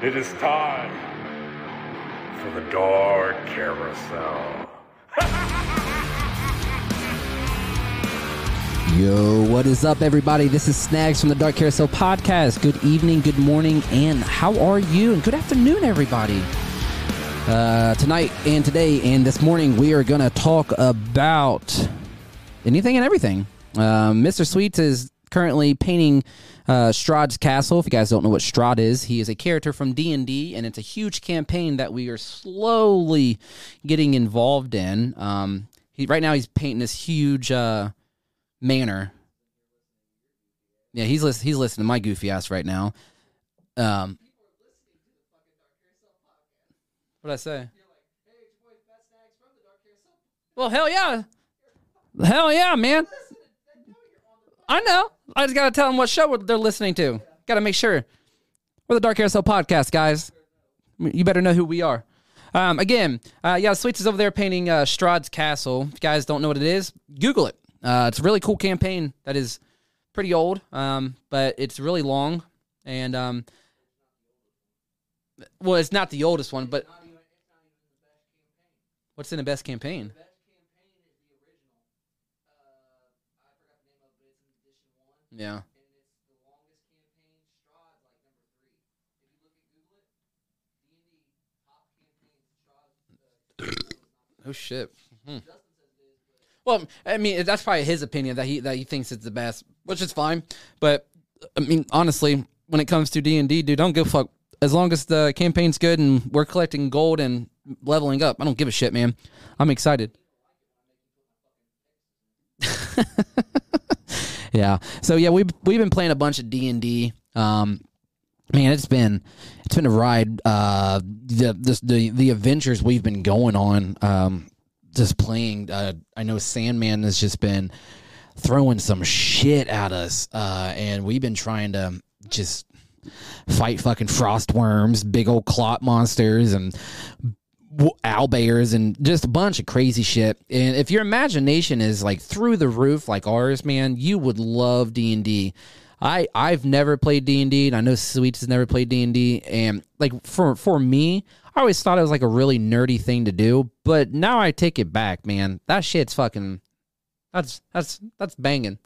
It is time for the Dark Carousel. Yo, what is up, everybody? This is Snagz from the Dark Carousel podcast. Good evening, good morning, and how are you? And good afternoon, everybody. Uh, tonight and today and this morning, we are going to talk about anything and everything. Um, Mr. Sweets is currently painting uh, Strahd's castle. If you guys don't know what Strahd is, he is a character from D and D, and it's a huge campaign that we are slowly getting involved in. Um, he, right now, he's painting this huge uh, manor. Yeah, he's listen, he's listening to my goofy ass right now. Um, what I say? Well, hell yeah, hell yeah, man. I know. I just gotta tell them what show they're listening to. Gotta make sure. We're the Dark Carousel podcast, guys. You better know who we are. Um, again, uh, yeah, Sweets is over there painting uh, Strahd's castle. If you guys don't know what it is, Google it. Uh, it's a really cool campaign that is pretty old, um, but it's really long. And, um, well, it's not the oldest one, but what's in the best campaign? Yeah. Oh shit. Hmm. Well, I mean, that's probably his opinion that he that he thinks it's the best, which is fine. But I mean, honestly, when it comes to D and D, dude, don't give a fuck. As long as the campaign's good and we're collecting gold and leveling up, I don't give a shit, man. I'm excited. yeah. So yeah, we've we've been playing a bunch of D and D. Um, man, it's been it's been a ride. Uh, the the the, the adventures we've been going on. Um, just playing. Uh, I know Sandman has just been throwing some shit at us, uh, and we've been trying to just fight fucking frost worms, big old clot monsters, and owl bears and just a bunch of crazy shit. And if your imagination is like through the roof like ours, man, you would love D and D. I I've never played D and I know Sweets has never played D and D. And like for for me, I always thought it was like a really nerdy thing to do, but now I take it back, man. That shit's fucking. That's that's that's banging.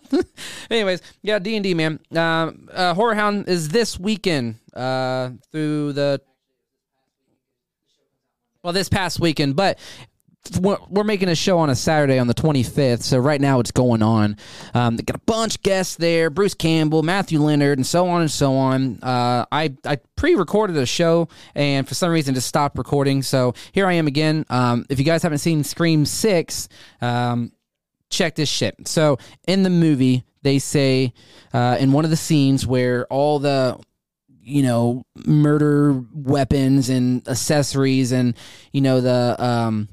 Anyways, yeah, D and D, man. Uh, uh, Horror Hound is this weekend uh, through the well, this past weekend, but we're making a show on a Saturday on the 25th. So right now it's going on. Um, they got a bunch of guests there: Bruce Campbell, Matthew Lillard, and so on and so on. Uh, I I pre-recorded a show and for some reason just stopped recording. So here I am again. Um, if you guys haven't seen Scream Six, um, check this shit. So in the movie, they say uh, in one of the scenes where all the you know murder weapons and accessories and you know the um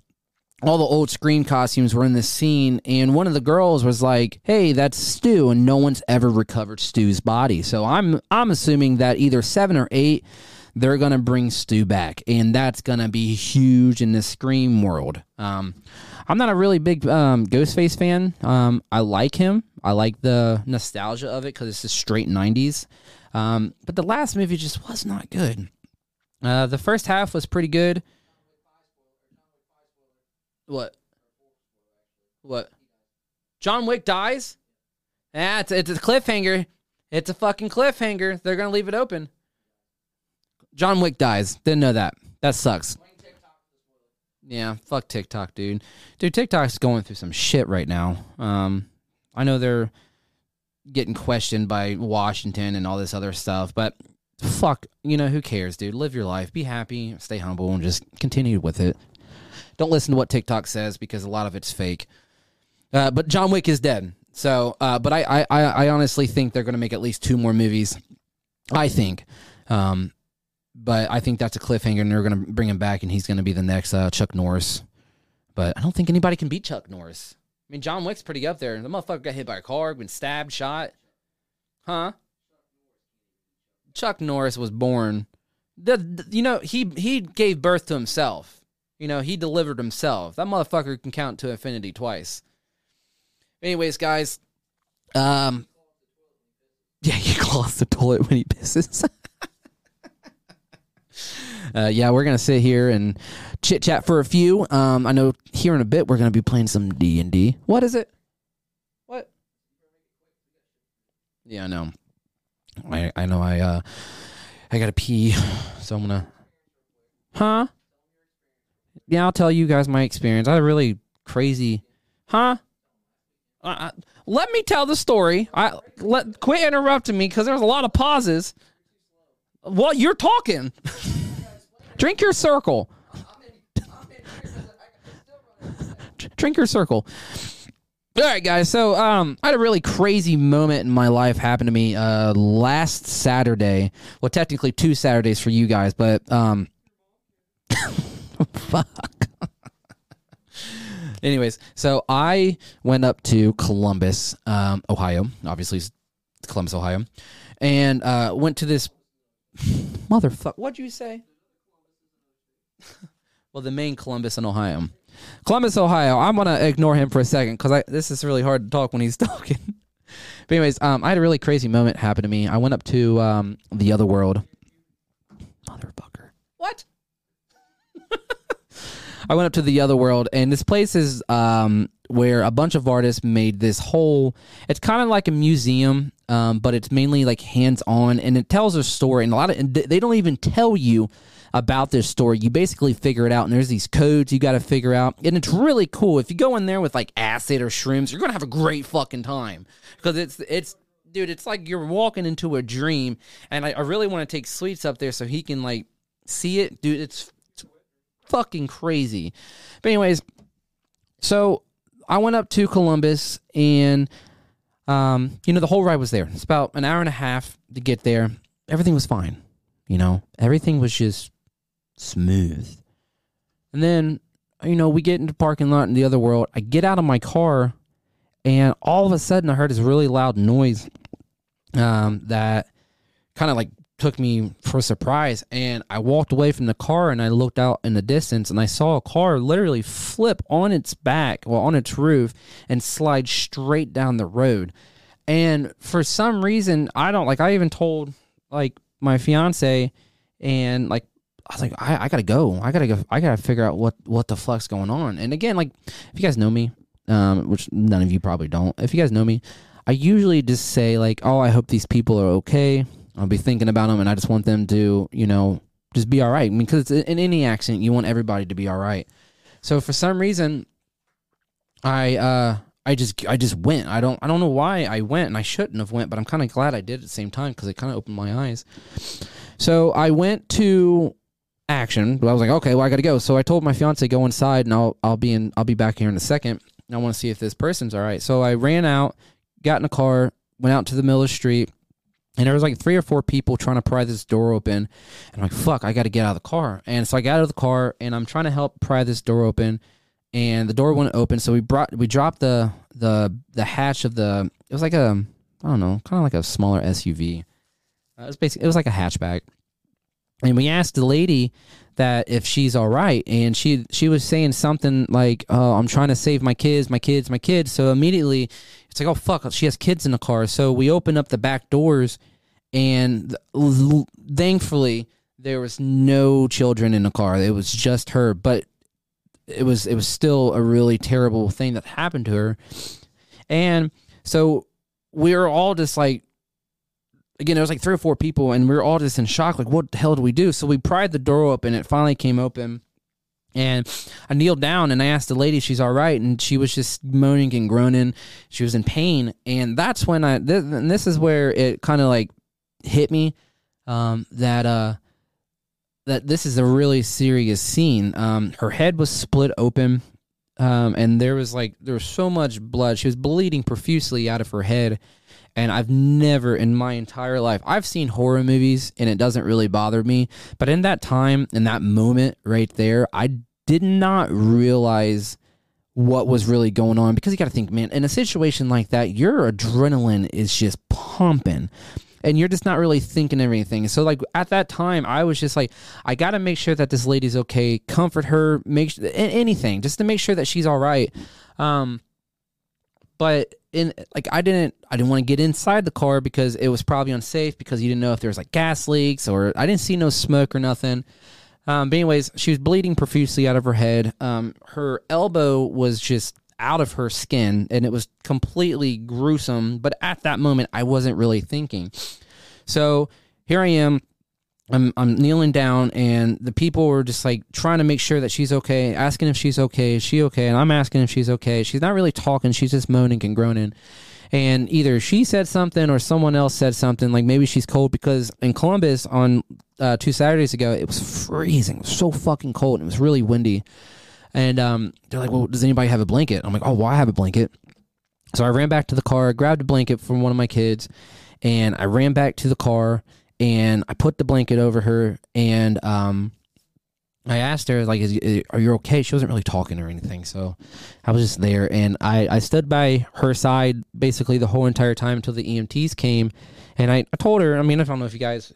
all the old scream costumes were in this scene. And one of the girls was like hey that's stu and no one's ever recovered stu's body. So i'm i'm assuming that either seven or eight they're gonna bring stu back. And that's gonna be huge in the scream world. Um i'm not a really big um ghostface fan. Um i like him. I like the nostalgia of it because it's just straight 90s um, but the last movie just was not good. Uh, the first half was pretty good. What? What? John Wick dies? Yeah, it's, it's a cliffhanger. It's a fucking cliffhanger. They're gonna leave it open. John Wick dies. Didn't know that. That sucks. Yeah, fuck TikTok, dude. Dude, TikTok's going through some shit right now. Um, I know they're getting questioned by Washington and all this other stuff. But fuck, you know, who cares, dude? Live your life, be happy, stay humble, and just continue with it. Don't listen to what TikTok says because a lot of it's fake. Uh, but John Wick is dead. So, uh, but I, I, I honestly think they're going to make at least two more movies. I think. Um, but I think that's a cliffhanger, and they're going to bring him back, and he's going to be the next uh, Chuck Norris. But I don't think anybody can beat Chuck Norris. Mean, John Wick's pretty up there. The motherfucker got hit by a car, been stabbed, shot. Huh? Chuck Norris was born. The, the, you know he he gave birth to himself. You know he delivered himself. That motherfucker can count to infinity twice. Anyways, guys, um, yeah, he calls the toilet when he pisses. uh, yeah, we're gonna sit here and chit chat for a few. Um, I know here in a bit we're gonna be playing some D and D. What is it? What? Yeah, I know. I I know. I uh, I gotta pee, so I'm gonna. Huh? Yeah, I'll tell you guys my experience. I had a really crazy. Huh? Uh, uh, let me tell the story. I let quit interrupting me because there's a lot of pauses. Well, you're talking. Drink your circle. Drink your circle. All right, guys. So, um, I had a really crazy moment in my life happen to me uh, last Saturday. Well, technically two Saturdays for you guys, but um, fuck. Anyways, so I went up to Columbus, um, Ohio. Obviously, Columbus, Ohio, and uh, went to this motherfucker. What'd you say? Well, the main Columbus in Ohio. Columbus, Ohio. I'm gonna ignore him for a second because this is really hard to talk when he's talking. but anyways, um, I had a really crazy moment happen to me. I went up to um, the other world. Motherfucker. What? I went up to the other world, and this place is um, where a bunch of artists made this whole. It's kind of like a museum, um, but it's mainly like hands on, and it tells a story. And a lot of and they don't even tell you about this story. You basically figure it out, and there's these codes you got to figure out, and it's really cool. If you go in there with like acid or shrooms, you're gonna have a great fucking time because it's it's dude, it's like you're walking into a dream. And I, I really want to take Sweets up there so he can like see it, dude. It's fucking crazy. But anyways, so I went up to Columbus and um, you know, the whole ride was there. It's about an hour and a half to get there. Everything was fine. You know, everything was just smooth. And then, you know, we get into parking lot in the other world. I get out of my car and all of a sudden I heard this really loud noise um, that kind of like took me for a surprise and I walked away from the car and I looked out in the distance and I saw a car literally flip on its back well on its roof and slide straight down the road. And for some reason I don't like I even told like my fiance and like I was like I, I gotta go. I gotta go I gotta figure out what what the fuck's going on. And again like if you guys know me, um, which none of you probably don't, if you guys know me, I usually just say like, "Oh, I hope these people are okay." I'll be thinking about them, and I just want them to, you know, just be all right. I mean, because in any accident, you want everybody to be all right. So for some reason, I uh, I just I just went. I don't I don't know why I went, and I shouldn't have went, but I'm kind of glad I did at the same time because it kind of opened my eyes. So I went to action. But I was like, okay, well I got to go. So I told my fiance go inside, and I'll I'll be in I'll be back here in a second. I want to see if this person's all right. So I ran out, got in a car, went out to the middle of the street and there was like three or four people trying to pry this door open. And I'm like, fuck, I got to get out of the car. And so I got out of the car and I'm trying to help pry this door open. And the door wouldn't open. So we brought, we dropped the, the, the hatch of the, it was like a, I don't know, kind of like a smaller SUV. Uh, it was basically, it was like a hatchback. And we asked the lady that if she's all right. And she, she was saying something like, oh, I'm trying to save my kids, my kids, my kids. So immediately it's like, oh fuck, she has kids in the car. So we open up the back doors, and thankfully there was no children in the car. It was just her, but it was it was still a really terrible thing that happened to her. And so we were all just like again, there was like three or four people, and we were all just in shock. Like, what the hell do we do? So we pried the door open. And it finally came open, and I kneeled down and I asked the lady, she's all right. And she was just moaning and groaning. She was in pain. And that's when I, and this is where it kind of like hit me um, that, uh, that this is a really serious scene. Um, her head was split open. Um, and there was like, there was so much blood. She was bleeding profusely out of her head. And I've never in my entire life, I've seen horror movies and it doesn't really bother me. But in that time, in that moment right there, I did not realize what was really going on because you got to think, man, in a situation like that, your adrenaline is just pumping and you're just not really thinking everything. So like at that time, I was just like, I got to make sure that this lady's okay, comfort her, make anything just to make sure that she's all right. Um, but in like I didn't I didn't want to get inside the car because it was probably unsafe because you didn't know if there was like gas leaks or I didn't see no smoke or nothing. Um, but anyways, she was bleeding profusely out of her head. Um, her elbow was just out of her skin, and it was completely gruesome. But at that moment, I wasn't really thinking. So here I am. I'm I'm kneeling down, and the people were just like trying to make sure that she's okay, asking if she's okay, is she okay, and I'm asking if she's okay. She's not really talking; she's just moaning and groaning. And either she said something or someone else said something, like maybe she's cold because in Columbus on uh, two Saturdays ago, it was freezing, it was so fucking cold, and it was really windy. And um, they're like, "Well, does anybody have a blanket?" I'm like, "Oh, well, I have a blanket." So I ran back to the car, grabbed a blanket from one of my kids, and I ran back to the car and I put the blanket over her and um I asked her like is, are you okay? She wasn't really talking or anything. So I was just there and I I stood by her side basically the whole entire time until the EMTs came and I, I told her, I mean, I don't know if you guys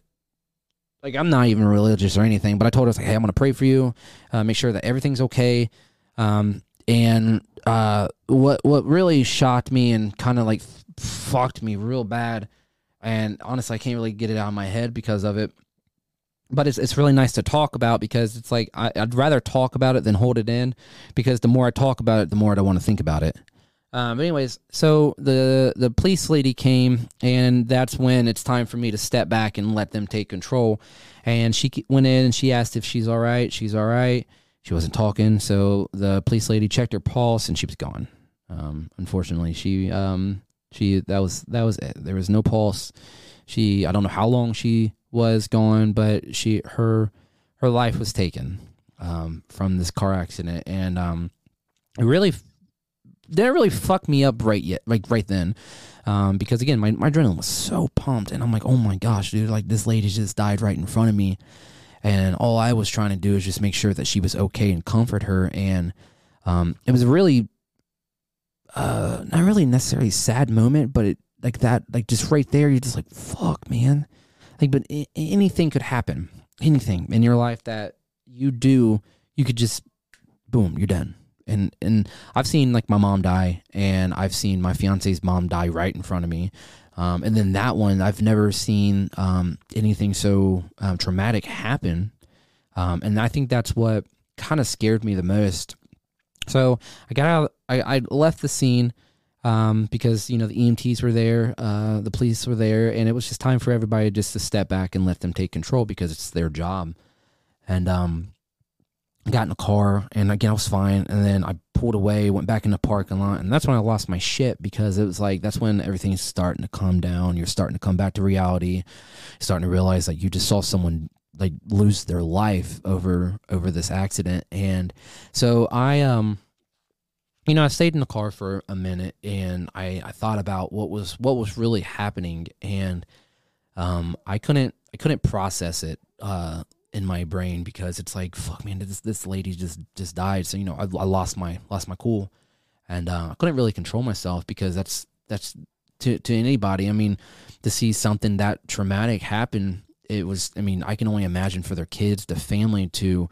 like I'm not even religious or anything, but I told her, like, hey, I'm going to pray for you, uh, make sure that everything's okay. Um, and uh, what what really shocked me and kind of like fucked me real bad and honestly, I can't really get it out of my head because of it. But it's it's really nice to talk about because it's like I, would rather talk about it than hold it in because the more I talk about it, the more I want to think about it. Um, anyways, so the the police lady came, and that's when it's time for me to step back and let them take control. And she went in and she asked if she's all right. She's all right. She wasn't talking, so the police lady checked her pulse, and she was gone. Um, unfortunately, she um, she that was that was it. There was no pulse. She I don't know how long she was gone, but she her her life was taken um, from this car accident, and um, it really didn't really fuck me up right yet, like right then, um, because again my my adrenaline was so pumped, and I'm like, oh my gosh, dude, like this lady just died right in front of me, and all I was trying to do is just make sure that she was okay and comfort her, and um, it was really uh not really necessarily sad moment, but it like that like just right there you're just like fuck man. Like but I- anything could happen. Anything in your life that you do, you could just boom, you're done. And and I've seen like my mom die and I've seen my fiance's mom die right in front of me. Um, and then that one, I've never seen um, anything so um, traumatic happen. Um, and I think that's what kind of scared me the most so I got out. I, I left the scene um, because you know the EMTs were there, uh, the police were there, and it was just time for everybody just to step back and let them take control because it's their job. And um, got in a car, and again I was fine. And then I pulled away, went back in the parking lot, and that's when I lost my shit because it was like that's when everything's starting to calm down. You're starting to come back to reality, starting to realize that you just saw someone like lose their life over over this accident and so i um you know i stayed in the car for a minute and i i thought about what was what was really happening and um i couldn't i couldn't process it uh in my brain because it's like fuck man this this lady just just died. So you know i, I lost my lost my cool and uh, i couldn't really control myself because that's that's to to anybody. I mean to see something that traumatic happen it was i mean i can only imagine for their kids the family to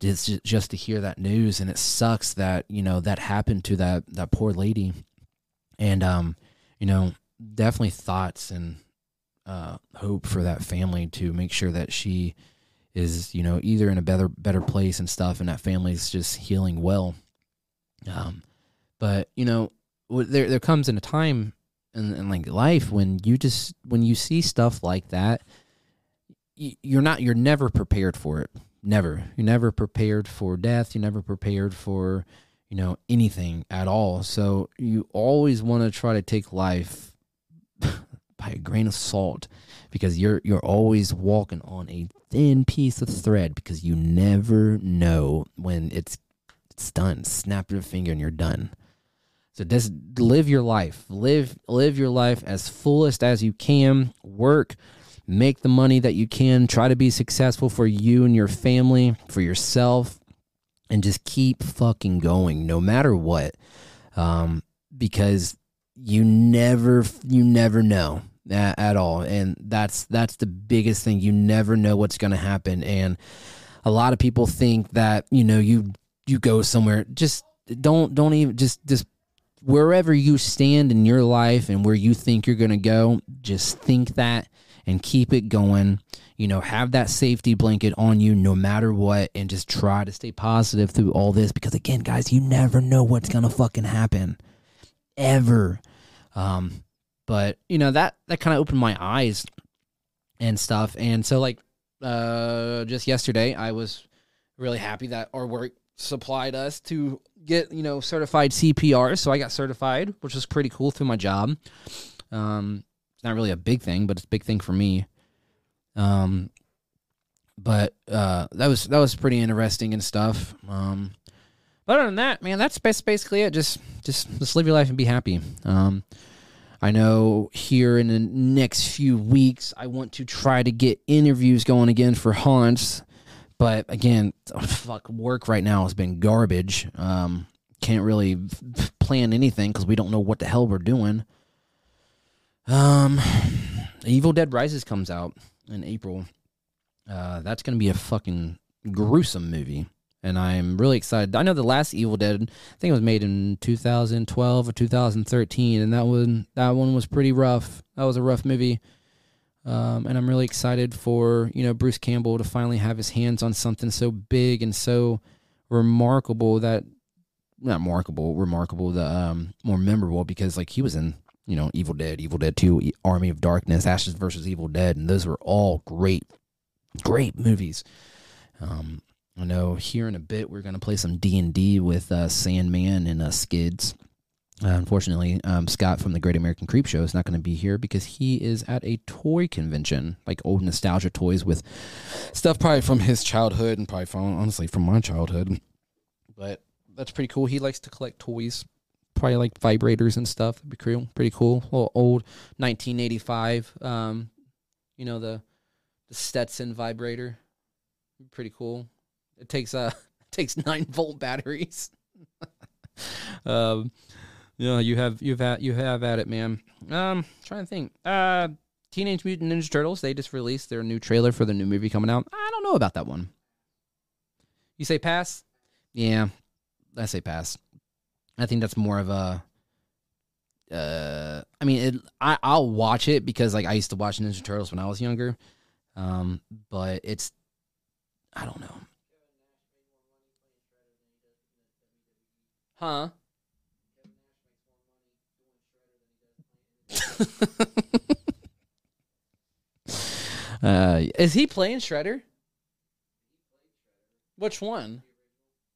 just just to hear that news and it sucks that you know that happened to that that poor lady. And um you know definitely thoughts and uh hope for that family to make sure that she is you know either in a better better place and stuff and that family's just healing well. Um but you know there there comes in a time in, in like life when you just when you see stuff like that you're not you're never prepared for it never. You're never prepared for death. You're never prepared for you know anything at all. So you always want to try to take life by a grain of salt because you're you're always walking on a thin piece of thread because you never know when it's it's done. Snap your finger and you're done. So just live your life. Live live your life as fullest as you can. Work make the money that you can, try to be successful for you and your family, for yourself, and just keep fucking going no matter what. Um, because you never you never know at, at all. And that's that's the biggest thing. You never know what's going to happen. And a lot of people think that you know you you go somewhere. Just don't don't even just just wherever you stand in your life and where you think you're going to go just think that and keep it going. You know, have that safety blanket on you no matter what, and just try to stay positive through all this because, again, guys, you never know what's going to fucking happen ever. Um, but, you know, that, that kind of opened my eyes and stuff. And so, like, uh, just yesterday, I was really happy that our work supplied us to get you know certified CPR. So I got certified, which was pretty cool through my job. Um, it's not really a big thing, but it's a big thing for me. Um, but uh, that was that was pretty interesting and stuff. Um, but other than that, man, that's basically it. Just just just live your life and be happy. Um, I know here in the next few weeks, I want to try to get interviews going again for Haunts. But again, fuck, work right now has been garbage. Um, can't really plan anything because we don't know what the hell we're doing. Um, Evil Dead Rises comes out in April. Uh, that's gonna be a fucking gruesome movie, and I'm really excited. I know the last Evil Dead, I think it was made in 2012 or 2013, and that one that one was pretty rough. That was a rough movie. Um, and I'm really excited for you know Bruce Campbell to finally have his hands on something so big and so remarkable that not remarkable, remarkable, the um, more memorable because like he was in you know Evil Dead, Evil Dead Two, Army of Darkness, Ashes versus Evil Dead, and those were all great, great movies. Um, I know here in a bit we're gonna play some D and D with uh, Sandman and uh, Skids. Uh, unfortunately, um, Scott from the Great American Creep Show is not going to be here because he is at a toy convention, like old nostalgia toys with stuff probably from his childhood and probably from honestly from my childhood. But that's pretty cool. He likes to collect toys, probably like vibrators and stuff. That'd be cool, pretty cool. little old 1985, um, you know the the Stetson vibrator, pretty cool. It takes uh takes nine volt batteries. um yeah, you have you've had you have at it, man. Um, trying to think. Uh, Teenage Mutant Ninja Turtles. They just released their new trailer for the new movie coming out. I don't know about that one. You say pass? Yeah, I say pass. I think that's more of a. Uh, I mean, it, I I'll watch it because like I used to watch Ninja Turtles when I was younger. Um, but it's, I don't know. Huh? uh, is he playing Shredder? Which one?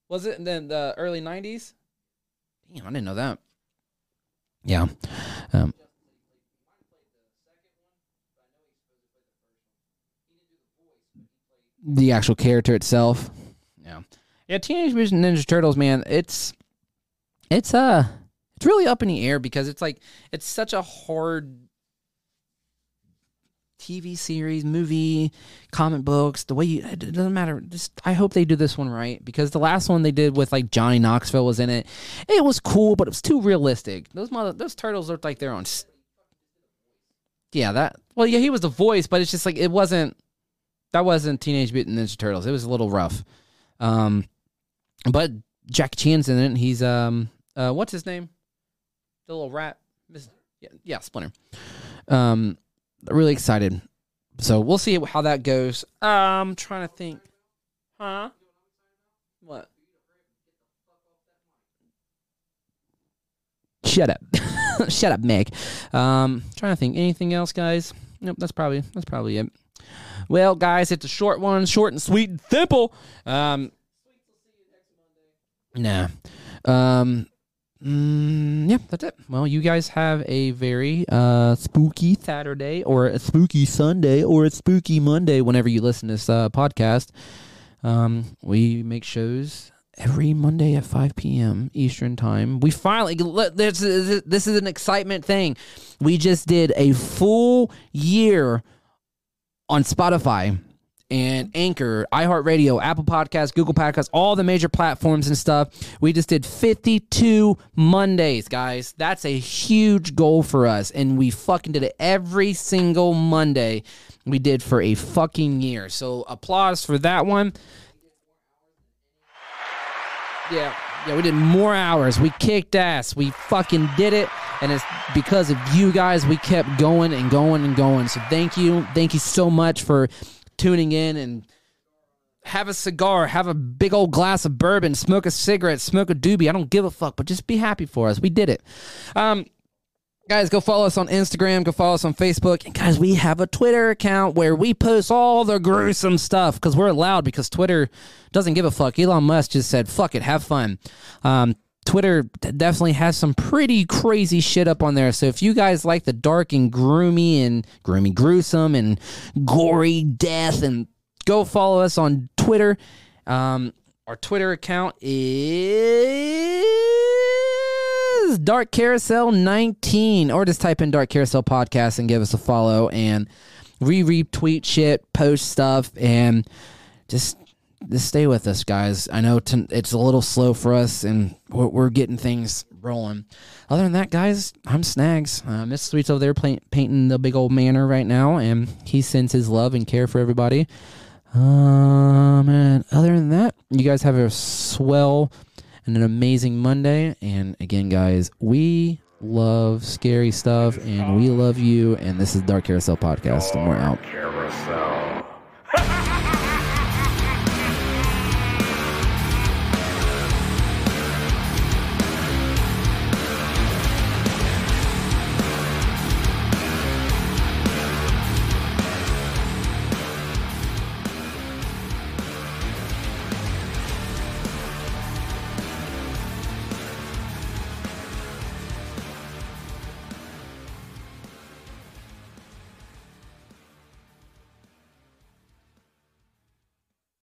Was it in the, early '90s? Damn, I didn't know that. Yeah. Um, the actual character itself. Yeah. Yeah, Teenage Mutant Ninja Turtles, man, it's it's uh it's really up in the air because it's like it's such a hard TV series, movie, comic books, the way you it doesn't matter. Just I hope they do this one right because the last one they did with like Johnny Knoxville was in it. It was cool, but it was too realistic. Those mother those turtles looked like they're on Yeah, that well yeah, he was the voice, but it's just like it wasn't that wasn't Teenage Mutant Ninja Turtles. It was a little rough. Um but Jack Chan's in it. He's um uh what's his name? The little rat. Yeah, yeah, Splinter. Um really excited. So we'll see how that goes. Um, trying to think. Huh? What? Shut up. Shut up, Meg. Um, trying to think. Anything else, guys? Nope. That's probably that's probably it. Well, guys, it's a short one, short and sweet and simple. Um, nah. Um, Mm, yeah, that's it. Well, you guys have a very uh, spooky Saturday or a spooky Sunday or a spooky Monday whenever you listen to this uh, podcast. Um, we make shows every Monday at 5 p.m. Eastern Time. We finally, this is, this is an excitement thing. We just did a full year on Spotify and Anchor, iHeartRadio, Apple Podcasts, Google Podcasts, all the major platforms and stuff. We just did 52 Mondays, guys. That's a huge goal for us. And we fucking did it every single Monday we did for a fucking year. So applause for that one. Yeah, Yeah, we did more hours. We kicked ass. We fucking did it. And it's because of you guys we kept going and going and going. So thank you. Thank you so much for tuning in and have a cigar, have a big old glass of bourbon, smoke a cigarette, smoke a doobie. I don't give a fuck, but just be happy for us. We did it. Um, Guys, go follow us on Instagram. Go follow us on Facebook. And guys, we have a Twitter account where we post all the gruesome stuff because we're allowed because Twitter doesn't give a fuck. Elon Musk just said, fuck it, have fun. Um, Twitter definitely has some pretty crazy shit up on there. So if you guys like the dark and groomy and groomy, gruesome and gory death, and go follow us on Twitter. Um, our Twitter account is Dark Carousel 19, or just type in Dark Carousel Podcast and give us a follow. And we retweet shit, post stuff, and just just stay with us, guys. I know t- it's a little slow for us, and we're, we're, getting things rolling. Other than that, guys, I'm Snagz. Uh, Miss Sweet's over there play- painting the big old manor right now, and he sends his love and care for everybody. Um, and other than that, you guys have a swell and an amazing Monday. And again, guys, we love scary stuff, and we love you. And this is Dark Carousel Podcast, and we're out. Carousel.